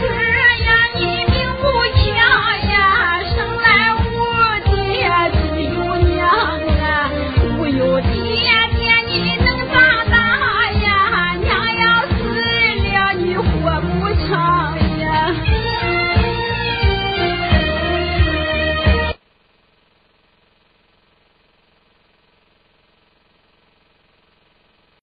哥呀你